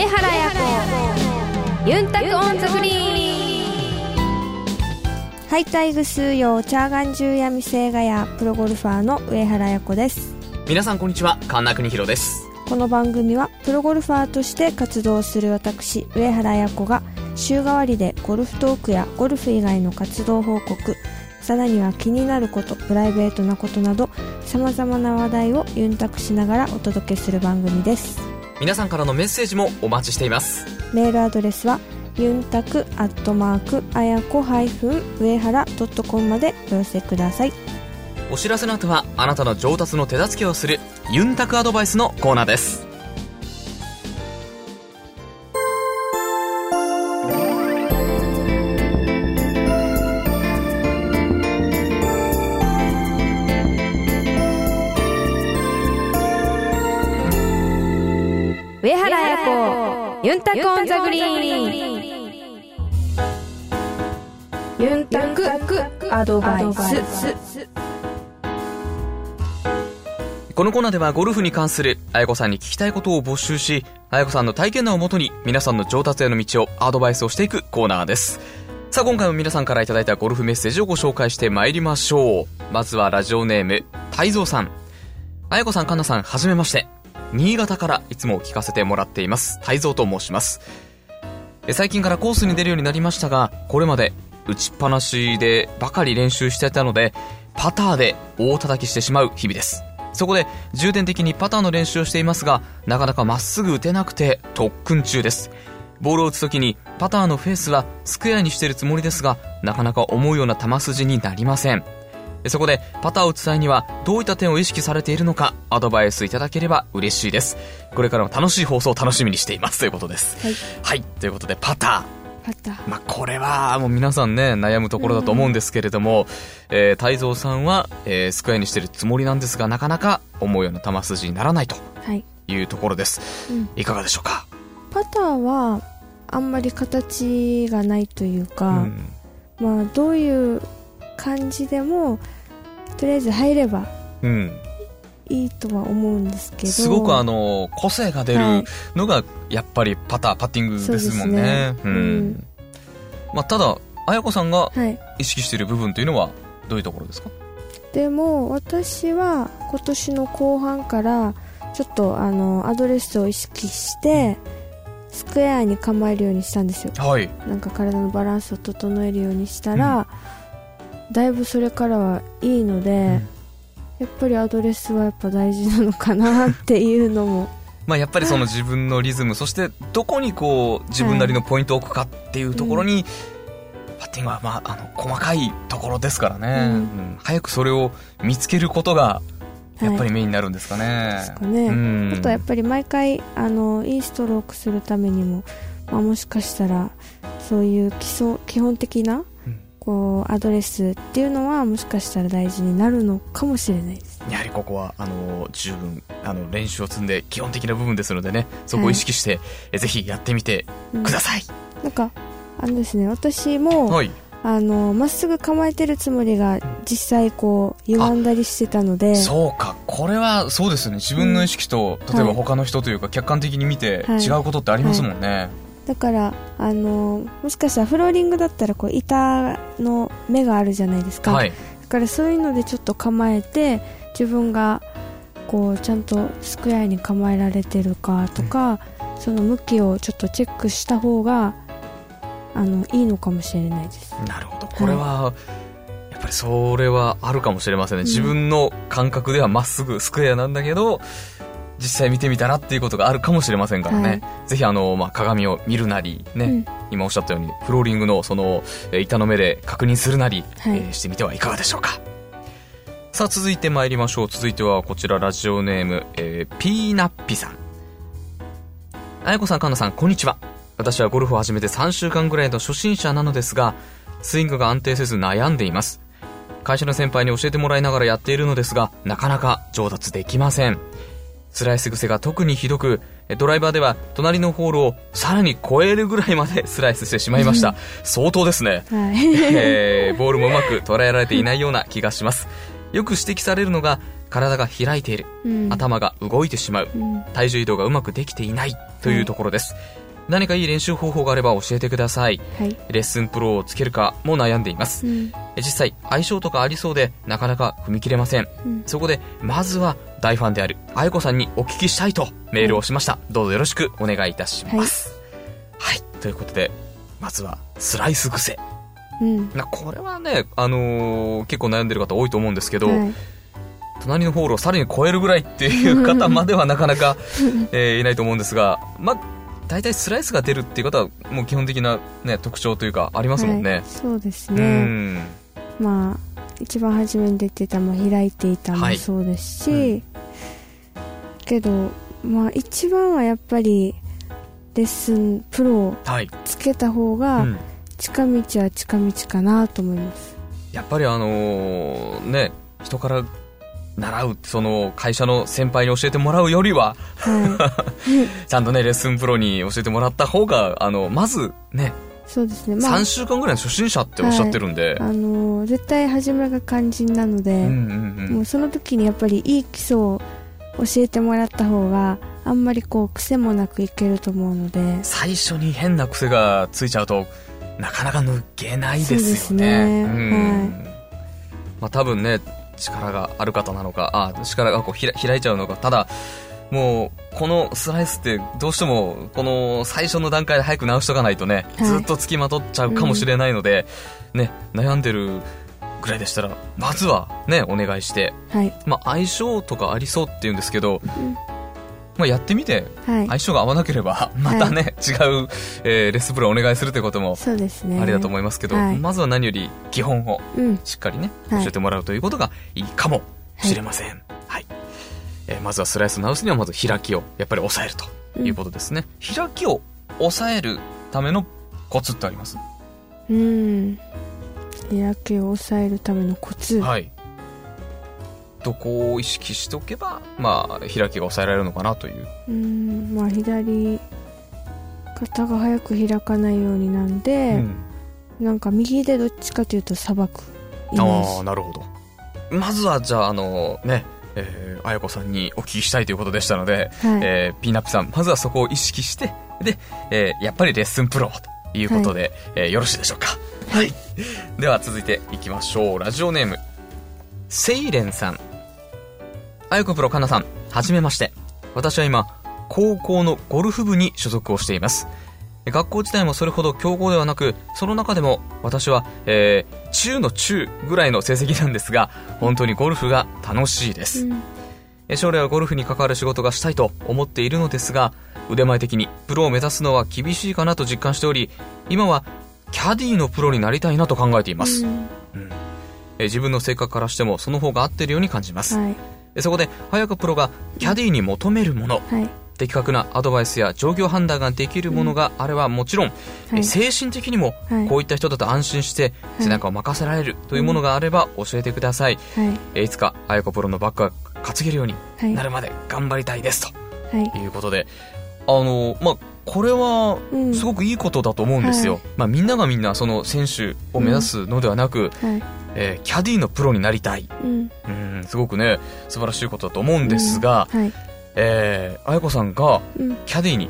上原彩子。ユンタク on the green ハイタイグスーヨーチャーガンジューヤミセーガヤー プロゴルファーの上原彩子です。皆さんこんにちは。神田邦弘です。この番組はプロゴルファーとして活動する私上原彩子が週替わりでゴルフトークやゴルフ以外の活動報告さらには気になることプライベートなことなどさまざまな話題をユンタクしながらお届けする番組です皆さんからのメッセージもお待ちしています。メールアドレスはユンタクアットマークあやこ上原ドットコムまでお寄せください。お知らせの後はあなたの上達の手助けをするユンタクアドバイスのコーナーですユンタクオンザグリーンユンタクアドバイス。このコーナーではゴルフに関するあやこさんに聞きたいことを募集しあやこさんの体験談をもとに皆さんの上達への道をアドバイスをしていくコーナーです。さあ今回も皆さんからいただいたゴルフメッセージをご紹介してまいりましょう。まずはラジオネーム泰造さん。あやこさんかんなさんはじめまして。新潟からいつも聞かせてもらっています。泰造と申します。最近からコースに出るようになりましたがこれまで打ちっぱなしでばかり練習していたのでパターで大叩きしてしまう日々です。そこで重点的にパターの練習をしていますがなかなかまっすぐ打てなくて特訓中です。ボールを打つ時にパターのフェースはスクエアにしてるつもりですがなかなか思うような球筋になりません。そこでパターを打つ際にはどういった点を意識されているのかアドバイスいただければ嬉しいです。これからも楽しい放送を楽しみにしていますということです。はい。はい。ということでパター。まあ、これはもう皆さんね悩むところだと思うんですけれども、えー、泰造さんは、えースクエアにしてるつもりなんですがなかなか思うような球筋にならないとはい、いうところです。うん、いかがでしょうか、パターはあんまり形がないというか、うん。まあどういう感じでもとりあえず入ればうん、いいとは思うんですけど。すごくあの個性が出はい。るのがやっぱりパターパッティングですもんね。まあ、ただ綾子さんがはい。意識している部分というのはどういうところですか？でも私は今年の後半からちょっとあのアドレスを意識してスクエアに構えるようにしたんですよ。はい。なんか体のバランスを整えるようにしたら、だいぶそれからはいいので、やっぱりアドレスはやっぱ大事なのかなっていうのも。まあ、やっぱりその自分のリズムそしてどこにこう自分なりのポイントを置くかっていうところに、パッティングはまああの細かいところですからね、うん。うん。早くそれを見つけることがやっぱりメインになるんですかね。ですかね、うん。あとはやっぱり毎回あのいいストロークするためにも、まあ、もしかしたらそういう基礎基本的なうんこうアドレスっていうのはもしかしたら大事になるのかもしれないです。やはりここはあの十分あの練習を積んで基本的な部分ですのでねそこを意識して、えぜひやってみてうんください、なんかあのですね私も、はい。あのまっすぐ構えてるつもりが実際こう歪んだりしてたのでそうか。これはそうですよね。自分の意識と、うん。例えば他の人というか客観的に見てはい。違うことってありますもんね、だからあのもしかしたらフローリングだったらこう板の目があるじゃないですか、はい。だからそういうのでちょっと構えて自分がこうちゃんとスクエアに構えられてるかとか、その向きをちょっとチェックした方があのいいのかもしれないです。なるほど。これは、やっぱりそれはあるかもしれませんね、うん。自分の感覚ではまっすぐスクエアなんだけど実際見てみたらっていうことがあるかもしれませんからね、ぜひあの、まあ、鏡を見るなりね、うん。今おっしゃったようにフローリングのそのえー板の目で確認するなり、はい。えーしてみてはいかがでしょうか。さあ続いて参りましょう。続いてはこちらラジオネーム、えーピーナッピさん。あやこさんかんなさんこんにちは。私はゴルフを始めて3週間ぐらいの初心者なのですがスイングが安定せず悩んでいます。会社の先輩に教えてもらいながらやっているのですがなかなか上達できませんスライス癖が特にひどくえドライバーでは隣のホールをさらに超えるぐらいまで スライスしてしまいました。相当ですね。はい。えーボールもうまく捉えられていないような気がします。よく指摘されるのが体が開いている、うん。頭が動いてしまう。うん。体重移動がうまくできていないというところです、何かいい練習方法があれば教えてください。はい。レッスンプロをつけるかも悩んでいます。うん。実際相性とかありそうでなかなか踏み切れません。うん。そこでまずは大ファンである愛子さんにお聞きしたいとメールをしました、どうぞよろしくお願いいたします。はい、ということでまずはスライス癖。うん。なこれはね、あのー結構悩んでる方多いと思うんですけど、はい。隣のホールをさらに超えるぐらいっていう方まではなかなか、えーいないと思うんですが、まあ、大体スライスが出るっていう方はもう基本的な、ね、特徴というかありますもんね。はいそうですうねん。まあ一番初めに出てたも開いていたもはい。そうですし、けどまあ一番はやっぱりレッスンプロをはい、つけた方うがん。近道は近道かなと思います、やっぱりあのーね人から習うその会社の先輩に教えてもらうよりははい。ちゃんとねレッスンプロに教えてもらった方があのまずね、そうですね。まあ3週間ぐらいの初心者っておっしゃってるんで、あの絶対初めが肝心なので、うんうんうん。もうその時にやっぱりいい基礎を教えてもらった方があんまりこう癖もなくいけると思うので。最初に変な癖がついちゃうとなかなか抜けないですよすね。うん。まあ多分ね力がある方なのかあ力がこうひら開いちゃうのか。ただもうこのスライスってどうしてもこの最初の段階で早く直しとかないとね、はい。ずっとつきまとっちゃうかもしれないので、ね悩んでるぐらいでしたらまずはねお願いして、はい、まあ、相性とかありそうって言うんですけど、うんまあ、やってみてはい。相性が合わなければまたね、違う、えーレッスンプロをお願いするということもそうですね。ありだと思いますけど、はい。まずは何より基本をうん。しっかりね、はい。教えてもらうということがいいかもしれません。はい。えーまずはスライスを直すにはまず開きをやっぱり抑えるということですね。開きを抑えるためのコツってあります？うん。開きを抑えるためのコツ、はい。どこを意識しておけば、まあ、開きが抑えられるのかなという。うんまあ左肩が早く開かないようになんで、うんなんか右でどっちかというとさばくああ、なるほど。まずは、じゃあ、あのね、えー、あやこさんにお聞きしたいということでしたので、ジはい、えーピーナップさん、まずはそこを意識して、で、えーやっぱりレッスンプロということで、えーよろしいでしょうか。はい。では続いていきましょう。ラジオネーム、セイレンさん。あやこプロかなさん、はじめまして。私は今、高校のゴルフ部に所属をしています。学校自体もそれほど強豪ではなく、その中でも私は、えー中の中ぐらいの成績なんですが、本当にゴルフが楽しいです。うんえ将来はゴルフに関わる仕事がしたいと思っているのですが腕前的にプロを目指すのは厳しいかなと実感しており今はキャディーのプロになりたいなと考えています、うんうんえ自分の性格からしてもその方が合っているように感じます、はいえそこで早川プロがキャディーに求めるものはい。的確なアドバイスや状況判断ができるものがあればもちろん、はい。え精神的にもはい。こういった人だと安心して背中を任せられるというものがあれば教えてください、はい。えいつか綾子プロのバッグが担げるようにはい。なるまで頑張りたいですと。はい。いうことで、あの、まあ、これはうん。すごくいいことだと思うんですよ。はい。まあ、みんながみんなその選手を目指すのではなく、はいえーキャディーのプロになりたい。うん。うん、すごくね、素晴らしいことだと思うんですが、うん。はい。えー、あやこさんがうん。キャディーに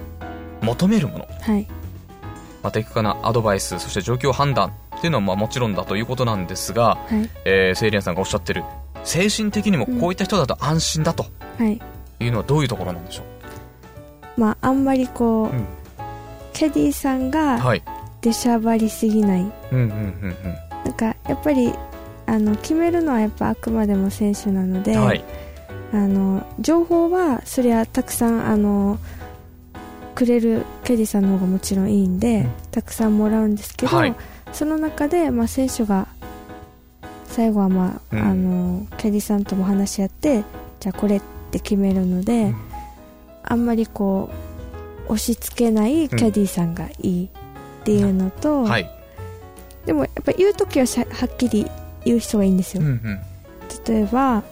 求めるもの、はい。まあ、的確なアドバイス、そして状況判断っていうのはまあもちろんだということなんですが、はい。えー、セイリアンさんがおっしゃってる、精神的にもこういった人だと安心だと。はい。いうのはどういうところなんでしょまああんまりこう、うん。キャディーさんうがはい。出しゃばりすぎない。うんうんうんうん。なんかやっぱりあの決めるのはやっぱあくまでも選手なので、はい。あの情報はそりゃたくさんあのくれるキャディさんの方がもちろんいいんで、うん。たくさんもらうんですけど、はい。その中で、まあ、選手が最後は、まあうん。あのキャディさんとも話し合ってじゃあこれって決めるので、うん。あんまりこう押し付けないキャディさんがいいっていうのと、はい。でもやっぱ言う時ははっきり言う人がいいんですよ、うんうん。例えば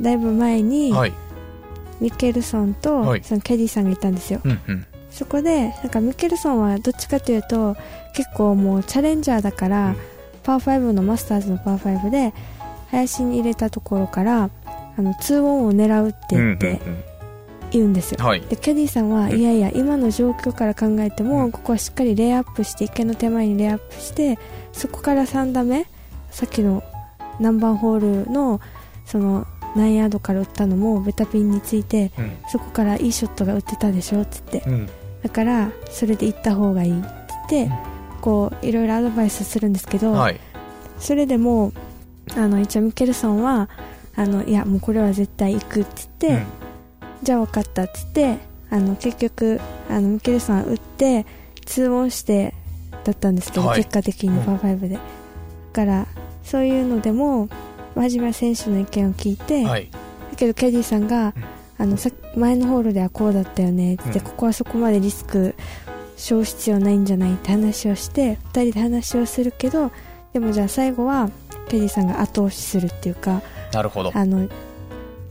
だいぶ前に、はい。ミケルソンと、はいそのキャディさんがいたんですようんうん。そこでなんかミケルソンはどっちかというと結構もうチャレンジャーだから、うんパー5のマスターズのパー5で林に入れたところからあの2オンを狙うって言って言うんですよ、うんはい。でキャディーさんは、うんいやいや今の状況から考えても、うんここはしっかりレイアップして池の手前にレイアップしてそこから3打目さっきの何番ホールのその何ヤードから打ったのもベタピンについてうん。そこからいいショットが打ってたでしょっつってうん。だからそれで行った方がいいって言って、こういろいろアドバイスするんですけど、はい。それでもあの一応ミケルソンはあのいやもうこれは絶対行くって言って、じゃあ分かったっつってあの結局あのミケルソンは打って2オンしてだったんですけど、はい結果的にうんパー5で、だからそういうのでも真面目選手の意見を聞いて、うん。はい。だけどキャディさんが、うんあのさ前のホールではこうだったよねって、うんここはそこまでリスク小必要ないんじゃないって話をして2人で話をするけどでもじゃあ最後はキャディさんが後押しするっていうかなるほど。あの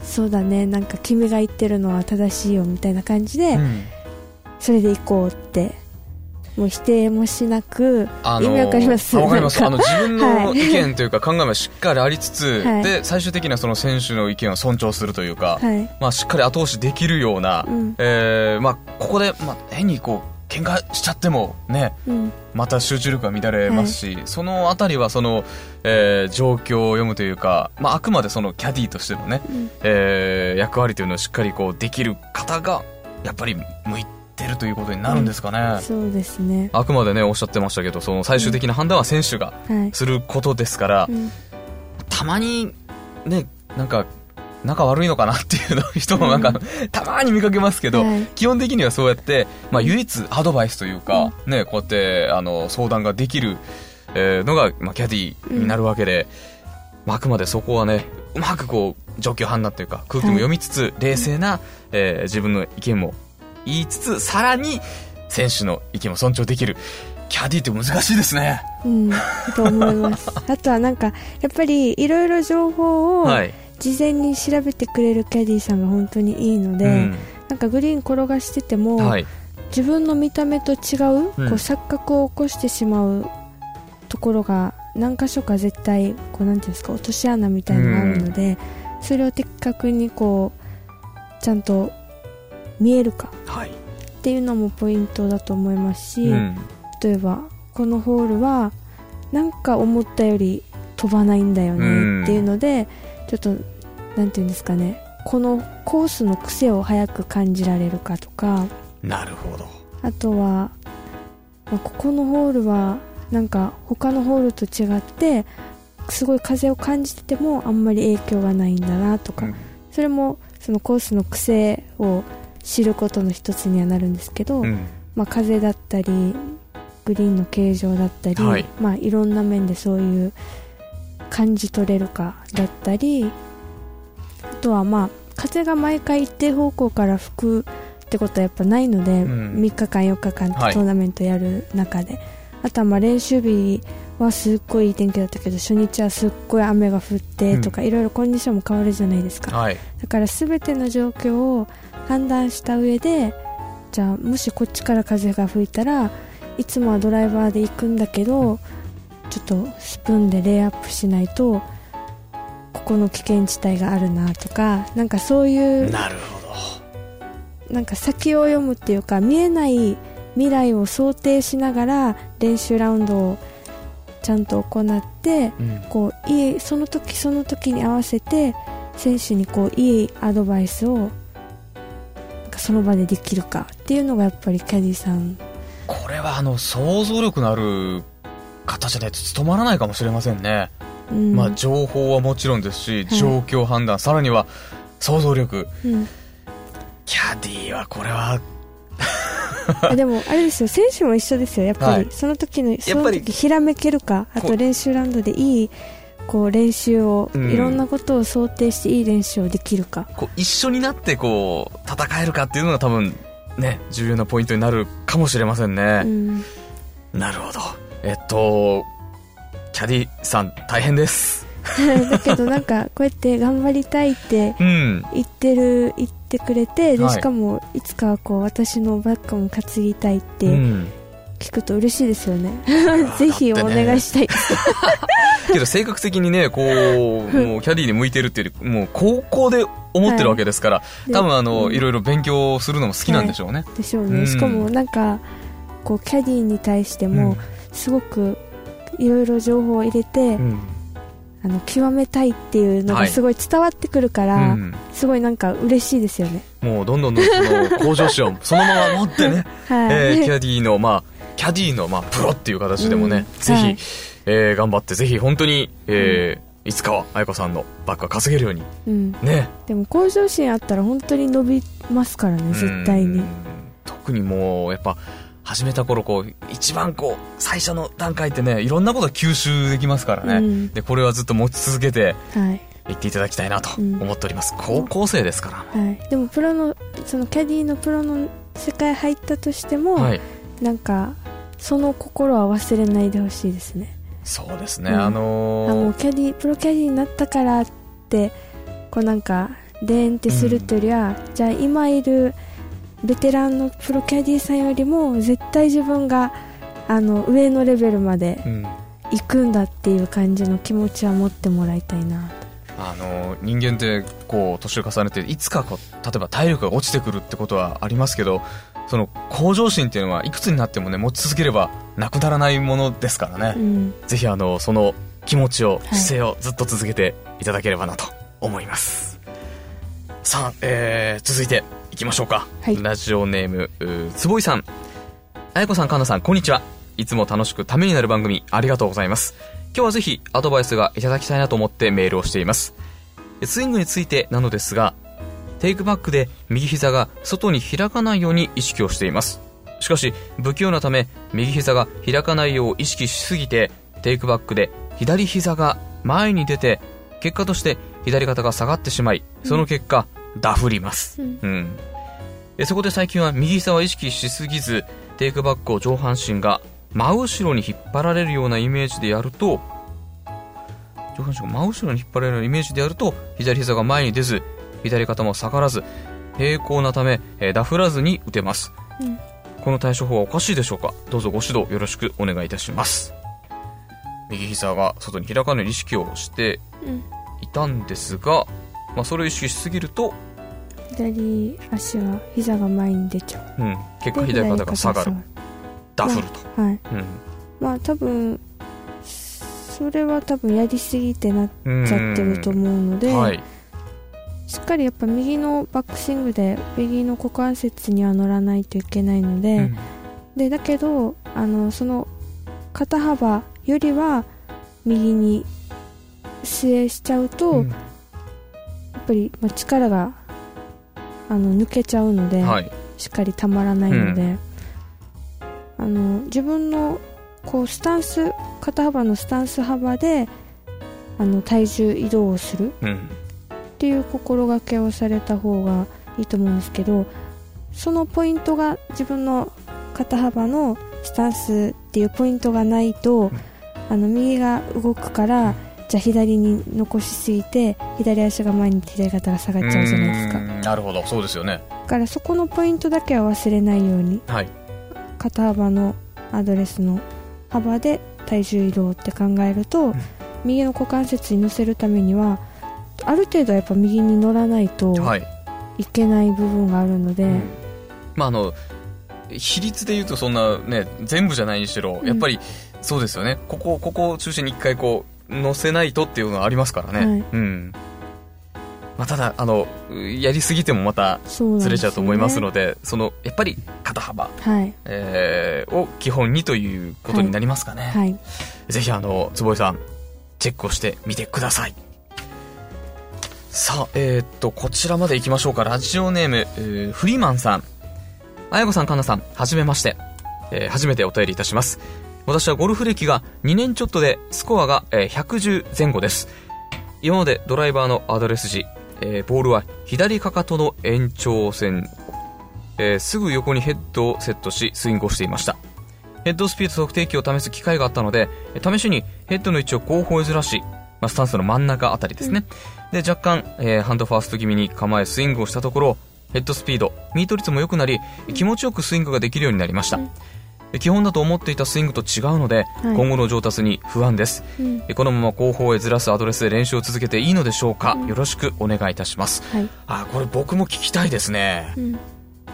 そうだねなんか君が言ってるのは正しいよみたいな感じで、うんそれで行こうってもう否定もしなくあ意味わかります？あわかります。あの、自分のはい。意見というか考えもしっかりありつつ、はい。で、最終的にはその選手の意見を尊重するというか、はい、まあ、しっかり後押しできるような、うん。えーまあ、ここで、まあ、変にこう、喧嘩しちゃってもね、うん。また集中力が乱れますし、そのあたりはその、えー状況を読むというか、まあ、あくまでそのキャディーとしてのね、うん。えー役割というのをしっかりこうできる方が、やっぱり向いてるということになるんですかね。そうですね。あくまでね、おっしゃってましたけど、その最終的な判断は選手がはい、することですから、うん。たまに、ね、なんか、仲悪いのかなっていうの人もなんか、たまに見かけますけど、はい。基本的にはそうやって、まあ、唯一アドバイスというか、ね、こうやって、あの、相談ができる、えーのが、まあ、キャディーになるわけで、まあ、あくまでそこはね、うまくこう、状況判断というか、空気も読みつつ、冷静な、えー自分の意見も言いつつ、さらに、選手の意見も尊重できる。キャディーって難しいですね。うん、と思います。あとはなんか、やっぱりいろいろ情報をはい。事前に調べてくれるキャディーさんが本当にいいので、うんなんかグリーン転がしてても、はい。自分の見た目と違う、うんこう錯覚を起こしてしまうところが何箇所か絶対こうなんていうんですか落とし穴みたいのがあるので、それを的確にこうちゃんと見えるかはい。っていうのもポイントだと思いますし、うん。例えばこのホールはなんか思ったより飛ばないんだよねっていうので、ちょっとなんていうんですかねこのコースの癖を早く感じられるかとかなるほど。あとは、まあここのホールはなんか他のホールと違ってすごい風を感じててもあんまり影響がないんだなとか、うんそれもそのコースの癖を知ることの一つにはなるんですけど、うん。まあ、風だったりグリーンの形状だったり、はい。いまあ、いろんな面でそういう感じ取れるかだったりあとはまあ風が毎回一定方向から吹くってことはやっぱないので、ん。3日間4日間はい。トーナメントやる中で、あとはまあ練習日はすっごいいい天気だったけど初日はすっごい雨が降ってとか、いろいろコンディションも変わるじゃないですかはい。だから全ての状況を判断した上でじゃあもしこっちから風が吹いたらいつもはドライバーで行くんだけどちょっとスプーンでレイアップしないとここの危険地帯があるなとかなんかそういうなるほど。なんか先を読むっていうか見えない未来を想定しながら練習ラウンドをちゃんと行ってうん。こういいその時その時に合わせて選手にこういいアドバイスをなんかその場でできるかっていうのがやっぱりキャディさんこれはあの、想像力のある方じゃないと務まらないかもしれませんね。うんまあ、情報はもちろんですし、はい状況判断、さらには想像力。うんキャディはこれは、あ でもあれですよ選手も一緒ですよやっぱり、はいその時のその時ひらめけるかあことう練習ラウンドでいいこう練習を、うんいろんなことを想定していい練習をできるかこう、一緒になってこう、戦えるかっていうのが多分、ね、重要なポイントになるかもしれませんね。うんなるほど。えっと、キャディさん大変です。だけどなんかこうやって頑張りたいってうん。言ってる言ってくれてではい。しかもいつかはこう私のバッグも担ぎたいってうん。聞くと嬉しいですよね。ぜひお願いしたい。けど性格的にね、こう、もうキャディーに向いてるっていうより、もう高校で思ってるわけですから、はい。多分あの、うん。いろいろ勉強するのも好きなんでしょうね。でしょうね、うん。しかもなんかこうキャディーに対してもうん。すごくいろいろ情報を入れて、うんあの極めたいっていうのはい。がすごい伝わってくるから、うん。すごいなんか嬉しいですよね。もうどんどんどんその向上心をそのまま持ってね、はい、えーキャディーの、まあ、キャディーの、まあ、プロっていう形でもね、うん。ぜひ、はい。えー頑張って、ぜひ本当に、えーいつかは愛子さんのバッグが稼げるように、うん、ね。でも向上心あったら本当に伸びますからね絶対に。うん。特にもう、やっぱ、始めた頃、こう、一番こう、最初の段階ってね、いろんなこと吸収できますからね。うん。で、これはずっと持ち続けてはい。いっていただきたいなとうん。思っております。高校生ですから。はい、でもプロのそのキャディーのプロの世界入ったとしても、はい。なんかその心は忘れないでほしいですね。そうですね、うん。ああものーうキャディプロキャディになったからってこうなんかでーんってするというよりは、じゃあ今いるベテランのプロキャディさんよりも絶対自分があの上のレベルまでうん。行くんだっていう感じの気持ちは持ってもらいたいな。あの人間ってこう年を重ねていつかこう例えば体力が落ちてくるってことはありますけどその向上心っていうのはいくつになってもね持ち続ければなくならないものですからね、うん。ぜひあのその気持ちを、い。姿勢をずっと続けていただければなと思います。さあ、えー、続いて。いきましょうか、はい。ラジオネーム坪井さん。あやこさんかんなさんこんにちは。いつも楽しくためになる番組ありがとうございます。今日はぜひアドバイスがいただきたいなと思ってメールをしています。スイングについてなのですがテイクバックで右膝が外に開かないように意識をしています。しかし不器用なため右膝が開かないよう意識しすぎてテイクバックで左膝が前に出て結果として左肩が下がってしまいその結果、ダフります、うん。うん。でそこで最近は右膝は意識しすぎずテイクバックを上半身が真後ろに引っ張られるようなイメージでやると上半身が真後ろに引っ張られるようなイメージでやると左膝が前に出ず左肩も下がらず平行なため、えーダフらずに打てます、うん。この対処法はおかしいでしょうか？どうぞご指導よろしくお願いいたします。右膝が外に開かない意識をしてうん。いたんですが、まあ、それを意識しすぎると、左足が膝が前に出ちゃう。うん、結果で左肩が下がる。左ダフると、はい。うん。まあ多分それは多分やりすぎてなっうんちゃってると思うので、はい。しっかりやっぱ右のバックスイングで右の股関節には乗らないといけないので,、うん。でだけどあのその肩幅よりは右に据えしちゃうと、うんぱり、まあ、力があの抜けちゃうので、はい。しっかりたまらないので、あの自分のこうスタンス肩幅のスタンス幅であの体重移動をするうん。っていう心がけをされた方がいいと思うんですけどそのポイントが自分の肩幅のスタンスっていうポイントがないと、あの右が動くから、じゃあ左に残しすぎて左足が前に左肩が下がっちゃうじゃないですか。うんなるほど。そうですよね。だからそこのポイントだけは忘れないようにはい。肩幅のアドレスの幅で体重移動って考えると、右の股関節に乗せるためにはある程度はやっぱ右に乗らないとはい。いけない部分があるので、まああの比率で言うとそんなね全部じゃないにしろ、うん。やっぱりそうですよね。ここここを中心に一回こう乗せないとっていうのはありますからね、はい。うん。まあ、ただあのやりすぎてもまたずれちゃうと思いますのでそのやっぱり肩幅、はい。えーを基本にということになりますかね、はい。ぜひあの坪井さんチェックをしてみてください。さあえーっとこちらまで行きましょうか。ラジオネーム、えーフリーマンさん。あやこさんかんなさんはじめまして、えー初めてお便りいたします私はゴルフ歴が2年ちょっとでスコアが、えー110前後です今までドライバーのアドレス時、えーボールは左かかとの延長線、えーすぐ横にヘッドをセットしスイングをしていましたヘッドスピード測定器を試す機会があったので、え試しにヘッドの位置を後方へずらし、まあ、スタンスの真ん中あたりですね。で、若干、えーハンドファースト気味に構えスイングをしたところ、ヘッドスピード、ミート率も良くなり、気持ちよくスイングができるようになりました。基本だと思っていたスイングと違うので、はい今後の上達に不安です。うんこのまま後方へずらすアドレスで練習を続けていいのでしょうか、うんよろしくお願いいたします。はい、あ、これ僕も聞きたいですね。うん、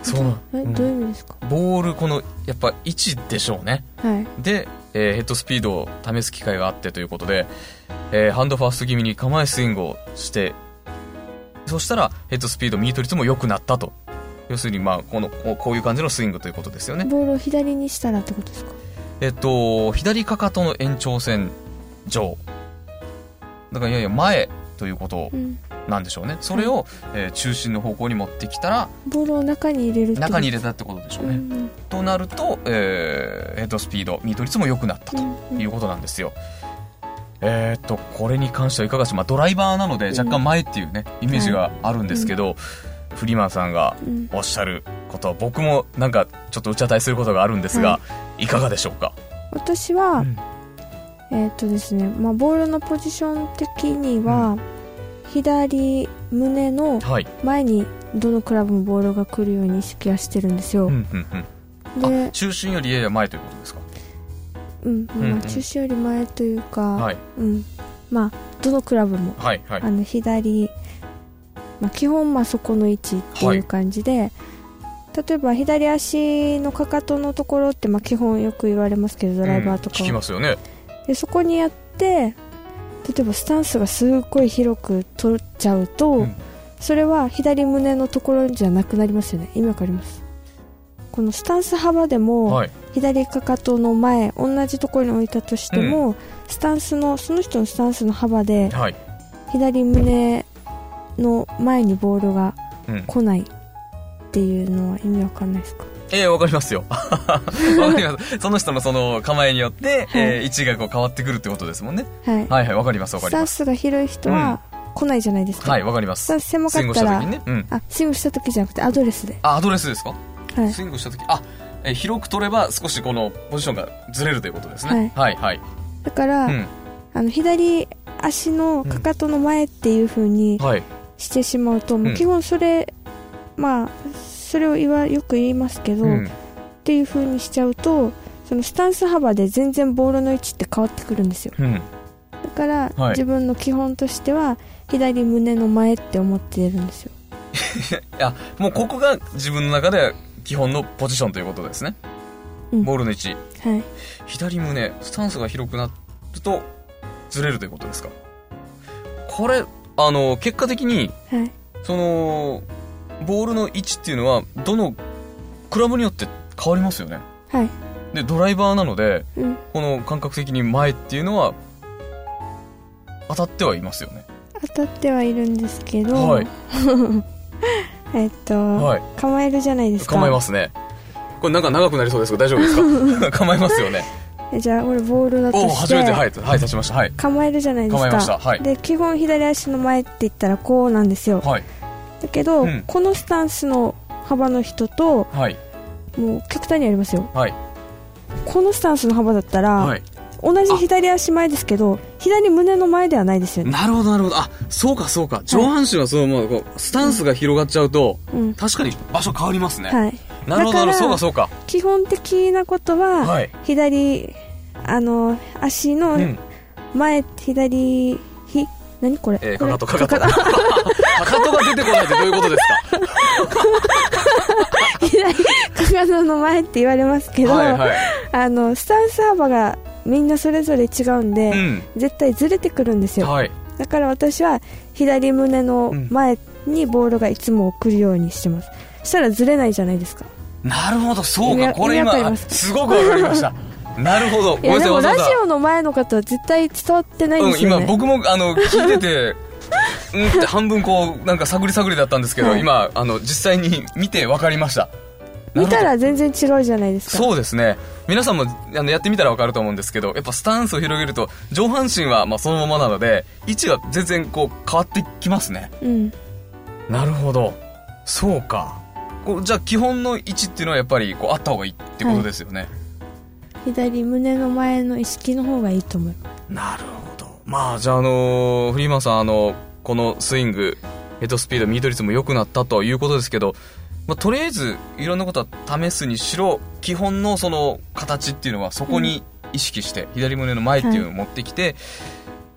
そう。うんえどういう意味ですか？ボール、この、やっぱ位置でしょうね。はいで、えーヘッドスピードを試す機会があってということで、えーハンドファースト気味に構えスイングをして、そしたらヘッドスピード、ミート率も良くなったと。要するに、まあ、この、こういう感じのスイングということですよね。ボールを左にしたらってことですか？えっと、左かかとの延長線上。だから、いやいや、前ということうんなんでしょうね。それを、えー中心の方向に持ってきたら、ボールを中に入れる中に入れたってことでしょうね。うんとなると、えーヘッドスピード、ミート率も良くなったと。うんいうことなんですよ。えーっと、これに関してはいかがでしょうまあ、ドライバーなので若干前っていうね、イメージがあるんですけど、フリーマンさんがうん。おっしゃることは僕もなんかちょっと打ち当たりすることがあるんですが、、はい。かがでしょうか？私は、うん。えっ、とですね、まあ、ボールのポジション的には、左胸のはい。前にどのクラブもボールが来るように意識はしてるんですよ、うんうんうん。あ、で、中心よりやや前ということですか？うんうんうん。まあ、中心より前というか、はい。うん、まあどのクラブも、はい、はい。あ。の左、まあ、基本まあそこの位置っていう感じで、例えば左足のかかとのところってまあ基本よく言われますけどドライバーとうん聞きかは、ますよね。でそこにやって例えばスタンスがすっごい広く取っちゃうと、うんそれは左胸のところじゃなくなりますよね意味わかります？このスタンス幅でも、はい。左かかとの前同じところに置いたとしても、スタンスのその人のスタンスの幅ではい。左胸の前にボールがうん。来ないっていうのは意味わかんないですか？ええわかりますよ。わかります。その人のその構えによって、えー位置がこう変わってくるってことですもんね。はい、はいはい、わかりますわかスタンります。スが広い人は来ないじゃないですか、はい、わかりますスタ。ンス狭スイングしかったらた時にね。うん。あスイングした時じゃなくてアドレスであ、アドレスですか？はいスイングした時あ、えー広く取れば少しこのポジションがずれるということですね。はい、はい。だから、うん。あの左足のかかとの前っていう風にはい。してしまうと、もう基本それまあそれを言わよく言いますけど、うん。っていう風にしちゃうとそのスタンス幅で全然ボールの位置って変わってくるんですようん。だから、はい自分の基本としては左胸の前って思ってるんですよ いや、もうここが自分の中で基本のポジションということですね。うんボールの位置。はい左胸、スタンスが広くなると、ずれるということですか？これ、あの、結果的に、はいその、ボールの位置っていうのは、どの、クラブによって変わりますよね。はいで、ドライバーなので、うんこの感覚的に前っていうのは、当たってはいますよね。当たってはいるんですけど、はい えっと、はい構えるじゃないですか構えますね。これなんか長くなりそうですけど大丈夫ですか？構えますよね。えじゃあこれボールだとおお、して初めて、はい、はい、立ちました。はい。構えるじゃないですか構えましたはいで基本左足の前って言ったらこうなんですよはい。だけど、うんこのスタンスの幅の人とはい。もう極端にありますよはい。このスタンスの幅だったら、はい。同じ左足前ですけど左胸の前ではないですよね、なるほど、なるほど。あ、そうか、そうか。上半身はその、まあ、こう、スタンスが広がっちゃうと、うん確かに場所変わりますね。はい、なるほど。そうか、そうか。基本的なことは、はい。左あの足のうん。前、左ひ何これ、えー、かかと、かかと。かかとが出てこないってどういうことです 左かかとの前って言われますけど、かはい、はい。あのスタンス幅がみんなそれぞれ違うんで、うん。絶対ずれてくるんですよはい。だから私は左胸の前にボールがいつも送るようにしてますしたらずれないじゃないですか。なるほど、そうか。これ今す。すごくわかりました。なるほど。ごいめんなさい、やでもラジ。オの前の方は絶対伝わってないんうん、今ですよね、僕もあの聞いてて うんって半分こうなんか探り探りだったんですけど、はい。今あの実際に見て分かりました。見たら全然違うじゃないですか。そうですね。皆さんもあのやってみたら分かると思うんですけどやっぱスタンスを広げると上半身はまあそのままなので位置が全然こう変わってきますね。うん。なるほど。そうかこうじゃあ基本の位置っていうのはやっぱりこうあった方がいいってことですよね、左胸の前の意識の方がいいと思いますなるほど。まあ、じゃあ、あのフリーマンさん、あの、このスイング、ヘッドスピード、ミート率も良くなったということですけど、まあ、とりあえず、いろんなことは試すにしろ、基本のその形っていうのはそこに意識して、左胸の前っていうのを持ってきて、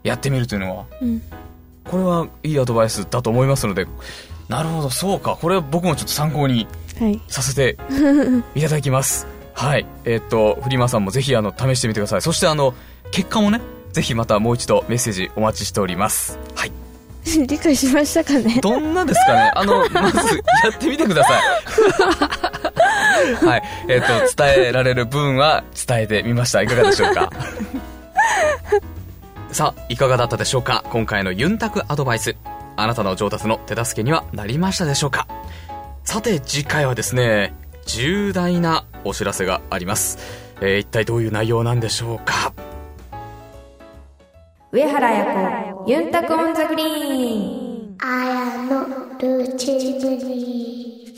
やってみるというのは、うん。これはいいアドバイスだと思いますので、なるほど、そうか。これは僕もちょっと参考にはいさせて いただきます。はい。えーっと、フリマさんもぜひあの、試してみてください。そしてあの、結果もね、ぜひまたもう一度メッセージお待ちしております。はい。理解しましたかね？どんなですかね？あの、まず、やってみてください。はい。えっ、と、伝えられる分は伝えてみました。いかがでしょうか？さあ、いかがだったでしょうか？今回のユンタクアドバイス。あなたの上達の手助けにはなりましたでしょうか？さて、次回はですね、重大なお知らせがあります。えー一体どういう内容なんでしょうか？上原彩子ユンタク on the green。綾のルチームに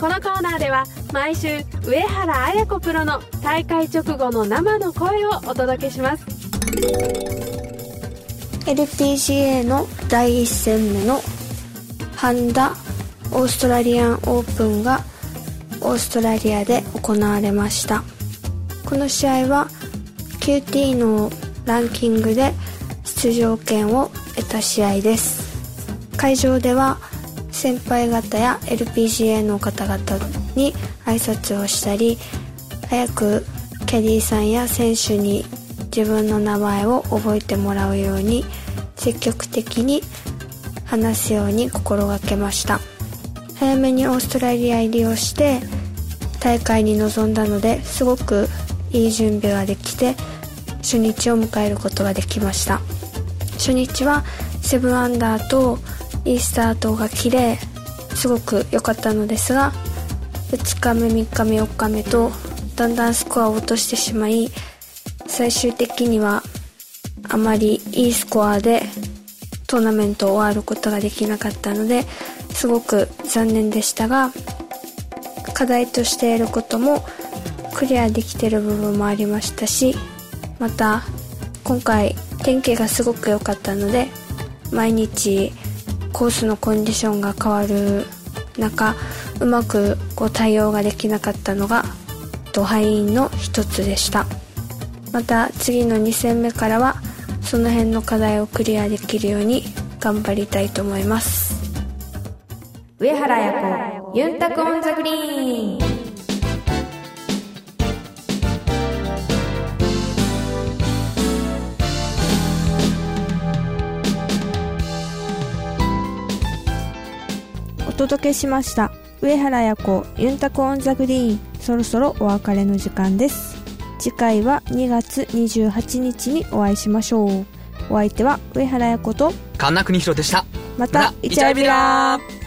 このコーナーでは毎週上原彩子プロの大会直後の生の声をお届けします LPGA の第1戦目のハンダオーストラリアンオープンがオーストラリアで行われました。この試合は QT のランキングで出場権を得た試合です。会場では先輩方や LPGA の方々に挨拶をしたり早くキャディーさんや選手に自分の名前を覚えてもらうように積極的に話すように心がけました。早めにオーストラリア入りをして大会に臨んだのですごくいい準備ができて初日を迎えることができました。初日は7アンダーといいスタートが綺麗すごく良かったのですが2日目3日目4日目とだんだんスコアを落としてしまい最終的にはあまりいいスコアでトーナメントを終わることができなかったのですごく残念でしたが課題としていることもクリアできてる部分もありましたしまた今回天気がすごく良かったので毎日コースのコンディションが変わる中うまくこう対応ができなかったのがと敗因の一つでした。また次の2戦目からはその辺の課題をクリアできるように頑張りたいと思います。上原彩子ユンタクオンザグリーン。お届けしました。上原彩子ユンタクオンザグリーン。そろそろお別れの時間です次回は2月28日にお会いしましょう。お相手は上原彩子と神田邦弘でした。また。イチャイビラー